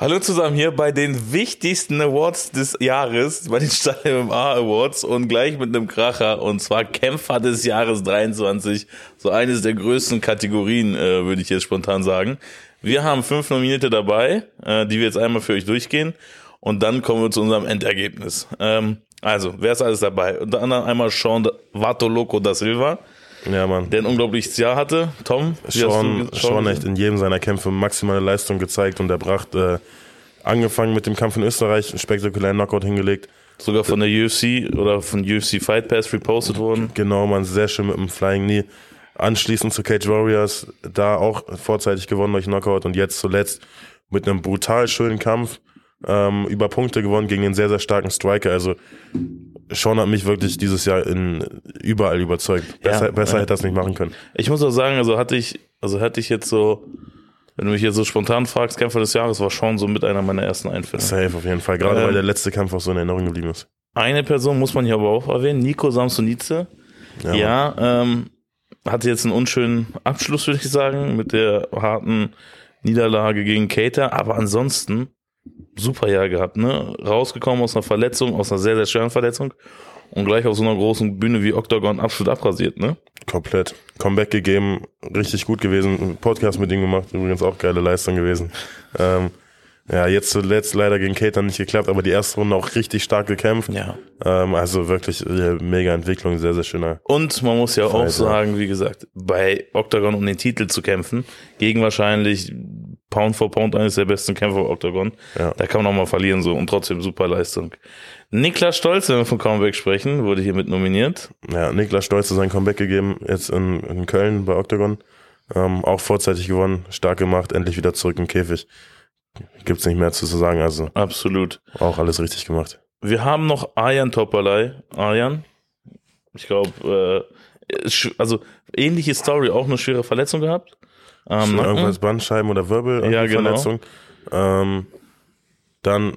Hallo zusammen hier bei den wichtigsten Awards des Jahres, bei den Stahl MMA Awards und gleich mit einem Kracher und zwar Kämpfer des Jahres 23, so eines der größten Kategorien, äh, würde ich jetzt spontan sagen. Wir haben fünf Nominierte dabei, äh, die wir jetzt einmal für euch durchgehen und dann kommen wir zu unserem Endergebnis. Ähm, also, wer ist alles dabei? Unter anderem einmal Sean Vato Loco da Silva, Ja, Mann. der ein unglaubliches Jahr hatte. Tom, Sean, Sean echt in jedem seiner Kämpfe maximale Leistung gezeigt und er brachte, äh, angefangen mit dem Kampf in Österreich, einen spektakulären Knockout hingelegt. sogar von der UFC oder von UFC Fight Pass repostet worden. Genau, man, sehr schön mit dem Flying Knee. Anschließend zu Cage Warriors, da auch vorzeitig gewonnen durch Knockout und jetzt zuletzt mit einem brutal schönen Kampf ähm, über Punkte gewonnen gegen einen sehr, sehr starken Striker. Also Sean hat mich wirklich dieses Jahr in überall überzeugt. Besser, Ja, besser ja. hätte er es nicht machen können. Ich muss auch sagen, also hatte ich, also hatte ich jetzt so, wenn du mich jetzt so spontan fragst, Kämpfer des Jahres war Sean so mit einer meiner ersten Einfälle. Safe auf jeden Fall. Gerade Ähm, weil der letzte Kampf auch so in Erinnerung geblieben ist. Eine Person muss man hier aber auch erwähnen, Nico Samsonice. Ja, Ja, ähm, hatte jetzt einen unschönen Abschluss, würde ich sagen, mit der harten Niederlage gegen Cater, aber ansonsten super Jahr gehabt, ne? Rausgekommen aus einer Verletzung, aus einer sehr, sehr schweren Verletzung und gleich auf so einer großen Bühne wie Octagon absolut abrasiert, ne? Komplett. Comeback gegeben, richtig gut gewesen. Podcast mit ihm gemacht, übrigens auch geile Leistung gewesen. Ähm, ja, jetzt zuletzt leider gegen Kate nicht geklappt, aber die erste Runde auch richtig stark gekämpft. Ja. Ähm, also wirklich äh, mega Entwicklung, sehr, sehr schöner. Und man muss ja auch sagen, wie gesagt, bei Octagon um den Titel zu kämpfen, gegen wahrscheinlich Pound for Pound eines der besten Kämpfer Octagon, Ja. da kann man auch mal verlieren so und trotzdem super Leistung. Niklas Stolz, wenn wir von Comeback sprechen, wurde hier mit nominiert. Ja, Niklas Stolz hat sein Comeback gegeben, jetzt in, in Köln bei Octagon. Ähm, auch vorzeitig gewonnen, stark gemacht, endlich wieder zurück im Käfig. Gibt's nicht mehr zu sagen, also Absolut. auch alles richtig gemacht. Wir haben noch Arjan Topperlei. Arjan, ich glaube, äh, also ähnliche Story, auch eine schwere Verletzung gehabt. Ähm, Nacken. irgendwas Bandscheiben oder Wirbel, Ja, genau. Verletzung. Ähm, dann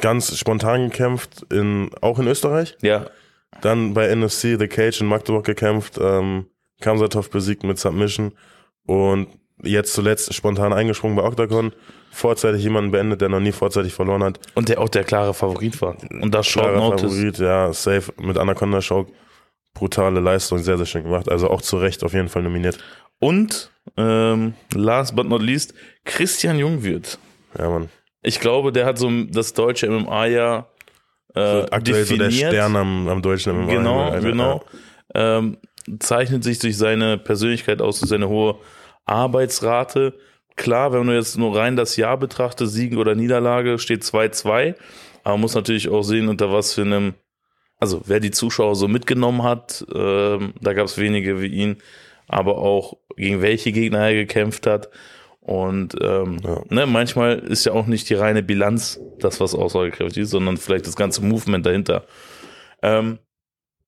ganz spontan gekämpft, in, auch in Österreich. Ja, Dann bei NFC The Cage in Magdeburg gekämpft, ähm, Kamsatov besiegt mit Submission und jetzt zuletzt spontan eingesprungen bei Octagon, vorzeitig jemanden beendet, der noch nie vorzeitig verloren hat. und der auch der klare Favorit war. Und das Short Notice. Favorit, ja, safe mit Anaconda Show. Brutale Leistung, sehr, sehr schön gemacht. Also auch zu Recht auf jeden Fall nominiert. Und ähm, last but not least, Christian Jungwirth. Ja, Mann. Ich glaube, der hat so das deutsche MMA-Jahr äh, Aktuell so der definiert. Stern am, am deutschen MMA. Genau, Alter. genau. Ähm, zeichnet sich durch seine Persönlichkeit aus, durch seine hohe Arbeitsrate. Klar, wenn du jetzt nur rein das Jahr betrachtest, Siegen oder Niederlage, steht 2-2. Aber man muss natürlich auch sehen, unter was für einem, also wer die Zuschauer so mitgenommen hat, ähm, da gab es wenige wie ihn, aber auch gegen welche Gegner er gekämpft hat. Und ähm, Ja. ne, manchmal ist ja auch nicht die reine Bilanz das, was aussagekräftig ist, sondern vielleicht das ganze Movement dahinter. Ähm,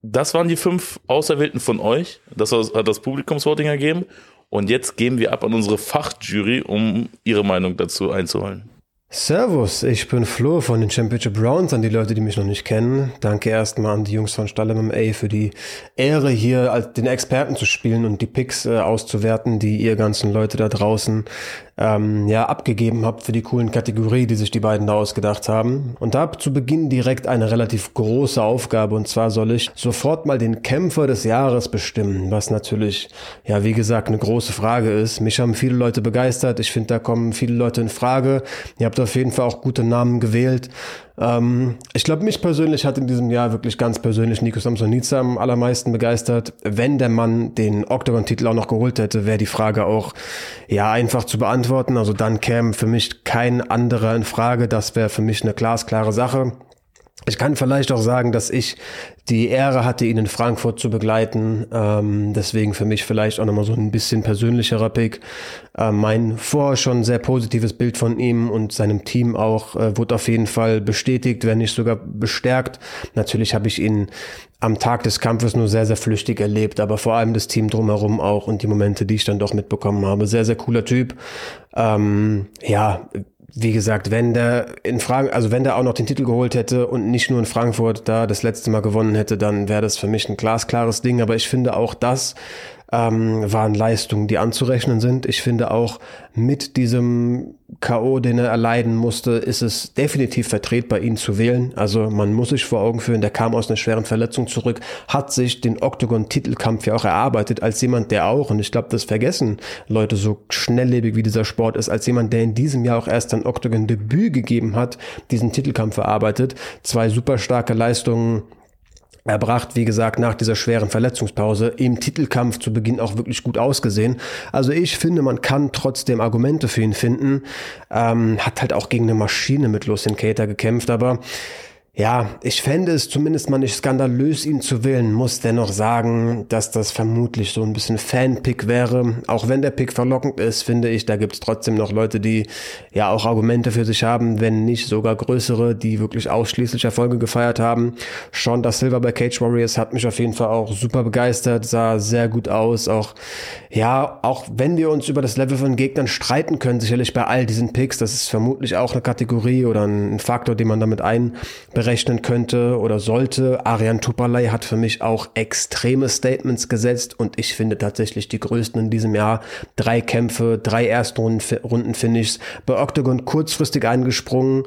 das waren die fünf Auserwählten von euch. Das hat das Publikumsvoting ergeben. Und jetzt geben wir ab an unsere Fachjury, um ihre Meinung dazu einzuholen. Servus, ich bin Flo von den Championship Browns, an die Leute, die mich noch nicht kennen. Danke erstmal an die Jungs von Stall MMA für die Ehre, hier als den Experten zu spielen und die Picks äh, auszuwerten, die ihr ganzen Leute da draußen ähm, ja, abgegeben habt für die coolen Kategorie, die sich die beiden da ausgedacht haben. Und da zu Beginn direkt eine relativ große Aufgabe und zwar soll ich sofort mal den Kämpfer des Jahres bestimmen, was natürlich, ja, wie gesagt, eine große Frage ist. Mich haben viele Leute begeistert. Ich finde, da kommen viele Leute in Frage. Ihr habt auf jeden Fall auch gute Namen gewählt. Ähm, ich glaube, mich persönlich hat in diesem Jahr wirklich ganz persönlich Nico Samsonica am allermeisten begeistert. Wenn der Mann den Octagon-Titel auch noch geholt hätte, wäre die Frage auch ja einfach zu beantworten. Also dann käme für mich kein anderer in Frage. Das wäre für mich eine glasklare Sache. Ich kann vielleicht auch sagen, dass ich die Ehre hatte, ihn in Frankfurt zu begleiten. Ähm, deswegen für mich vielleicht auch nochmal so ein bisschen persönlicherer Pick. Äh, mein vorher schon sehr positives Bild von ihm und seinem Team auch äh, wurde auf jeden Fall bestätigt, wenn nicht sogar bestärkt. Natürlich habe ich ihn am Tag des Kampfes nur sehr, sehr flüchtig erlebt, aber vor allem das Team drumherum auch und die Momente, die ich dann doch mitbekommen habe. Sehr, sehr cooler Typ. Ähm, ja, wie gesagt, wenn der in Frank also wenn der auch noch den Titel geholt hätte und nicht nur in Frankfurt da das letzte Mal gewonnen hätte, dann wäre das für mich ein glasklares Ding. Aber ich finde auch das ähm, waren Leistungen, die anzurechnen sind. Ich finde auch mit diesem K.O., den er erleiden musste, ist es definitiv vertretbar, ihn zu wählen. Also man muss sich vor Augen führen, der kam aus einer schweren Verletzung zurück, hat sich den Octagon-Titelkampf ja auch erarbeitet, als jemand, der auch, und ich glaube, das vergessen Leute so schnelllebig wie dieser Sport ist, als jemand, der in diesem Jahr auch erst ein Octagon-Debüt gegeben hat, diesen Titelkampf erarbeitet. Zwei super starke Leistungen erbracht, wie gesagt, nach dieser schweren Verletzungspause im Titelkampf zu Beginn auch wirklich gut ausgesehen. Also ich finde, man kann trotzdem Argumente für ihn finden. Ähm, hat halt auch gegen eine Maschine mit Lucien Cater gekämpft, aber ja, ich fände es zumindest mal nicht skandalös, ihn zu wählen, muss dennoch sagen, dass das vermutlich so ein bisschen Fan-Pick wäre. Auch wenn der Pick verlockend ist, finde ich, da gibt es trotzdem noch Leute, die ja auch Argumente für sich haben, wenn nicht sogar größere, die wirklich ausschließlich Erfolge gefeiert haben. Sean da Silva bei Cage Warriors hat mich auf jeden Fall auch super begeistert, sah sehr gut aus. Auch, ja, auch wenn wir uns über das Level von Gegnern streiten können, sicherlich bei all diesen Picks, das ist vermutlich auch eine Kategorie oder ein Faktor, den man damit einberechnet rechnen könnte oder sollte. Arian Tupalay hat für mich auch extreme Statements gesetzt und ich finde tatsächlich die größten in diesem Jahr. Drei Kämpfe, drei Erstrunden-Finishes. Bei Octagon kurzfristig eingesprungen,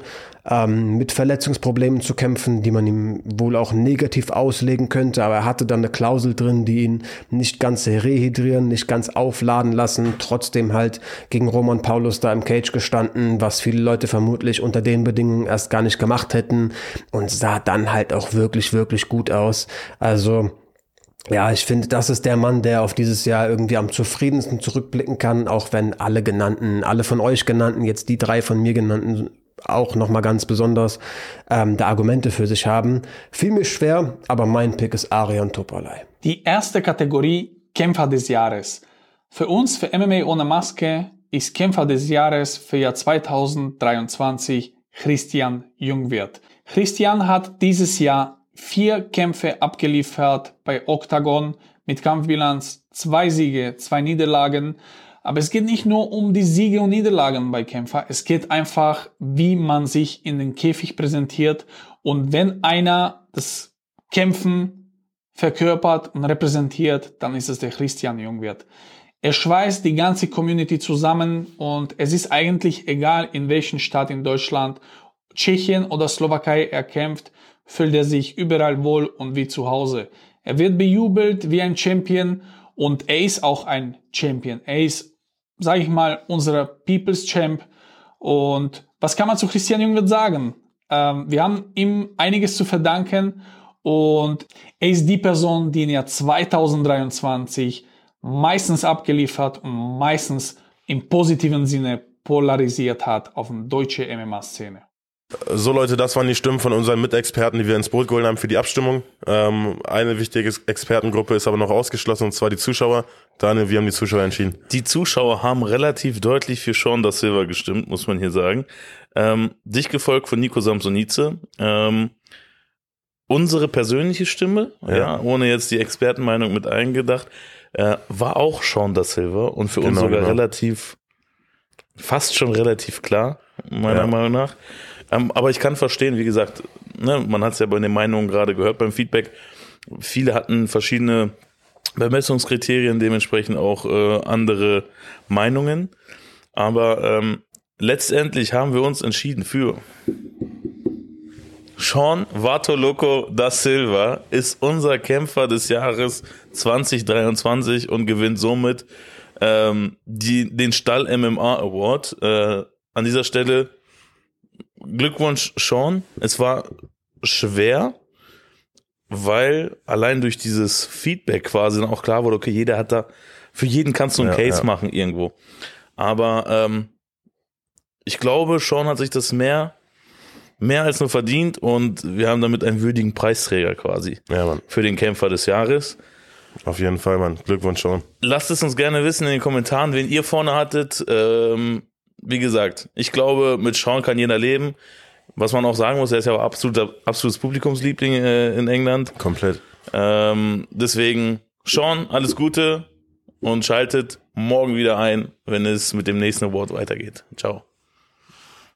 ähm, mit Verletzungsproblemen zu kämpfen, die man ihm wohl auch negativ auslegen könnte, aber er hatte dann eine Klausel drin, die ihn nicht ganz rehydrieren, nicht ganz aufladen lassen, trotzdem halt gegen Roman Paulus da im Cage gestanden, was viele Leute vermutlich unter den Bedingungen erst gar nicht gemacht hätten und sah dann halt auch wirklich, wirklich gut aus. Also ja, ich finde, das ist der Mann, der auf dieses Jahr irgendwie am zufriedensten zurückblicken kann, auch wenn alle genannten, alle von euch genannten, jetzt die drei von mir genannten auch nochmal ganz besonders ähm, da Argumente für sich haben. Fiel mir schwer, aber mein Pick ist Arian Topalay. Die erste Kategorie Kämpfer des Jahres. Für uns, für MMA ohne Maske, ist Kämpfer des Jahres für Jahr 2023 Christian Jungwirth. Christian hat dieses Jahr vier Kämpfe abgeliefert bei Octagon mit Kampfbilanz zwei Siege, zwei Niederlagen. Aber es geht nicht nur um die Siege und Niederlagen bei Kämpfer. Es geht einfach, wie man sich in den Käfig präsentiert. Und wenn einer das Kämpfen verkörpert und repräsentiert, dann ist es der Christian Jungwirth. Er schweißt die ganze Community zusammen und es ist eigentlich egal, in welchen Stadt in Deutschland, Tschechien oder Slowakei er kämpft, fühlt er sich überall wohl und wie zu Hause. Er wird bejubelt wie ein Champion und er ist auch ein Champion. Er ist sage ich mal, unser People's Champ. Und was kann man zu Christian Jungwirth sagen? Ähm, wir haben ihm einiges zu verdanken und er ist die Person, die in Jahr 2023 meistens abgeliefert und meistens im positiven Sinne polarisiert hat auf der deutschen MMA-Szene. So Leute, das waren die Stimmen von unseren Mitexperten, die wir ins Boot geholt haben für die Abstimmung. Ähm, eine wichtige Expertengruppe ist aber noch ausgeschlossen, und zwar die Zuschauer. Daniel, wie haben die Zuschauer entschieden? Die Zuschauer haben relativ deutlich für Sean da Silva gestimmt, muss man hier sagen. Ähm, dich gefolgt von Nico Samsonice. Ähm, unsere persönliche Stimme, ja. ja. ohne jetzt die Expertenmeinung mit eingedacht, äh, war auch Sean da Silva und für genau, uns sogar genau. relativ, fast schon relativ klar, meiner ja. Meinung nach. Ähm, aber ich kann verstehen, wie gesagt, ne, man hat es ja bei den Meinungen gerade gehört beim Feedback. Viele hatten verschiedene Bemessungskriterien, dementsprechend auch äh, andere Meinungen. Aber ähm, letztendlich haben wir uns entschieden für Sean Vatoloco da Silva ist unser Kämpfer des Jahres 2023 und gewinnt somit ähm, die, den Stall MMA Award. Äh, an dieser Stelle Glückwunsch, Sean. Es war schwer, weil allein durch dieses Feedback quasi dann auch klar wurde, okay, jeder hat da, für jeden kannst du einen ja, Case ja. machen irgendwo. Aber ähm, ich glaube, Sean hat sich das mehr, mehr als nur verdient und wir haben damit einen würdigen Preisträger quasi ja, Mann. für den Kämpfer des Jahres. Auf jeden Fall, Mann. Glückwunsch, Sean. Lasst es uns gerne wissen in den Kommentaren, wen ihr vorne hattet. Ähm, wie gesagt, ich glaube, mit Sean kann jeder leben. Was man auch sagen muss, er ist ja auch absoluter, absolutes Publikumsliebling äh, in England. Komplett. Ähm, deswegen, Sean, alles Gute und schaltet morgen wieder ein, wenn es mit dem nächsten Award weitergeht. Ciao.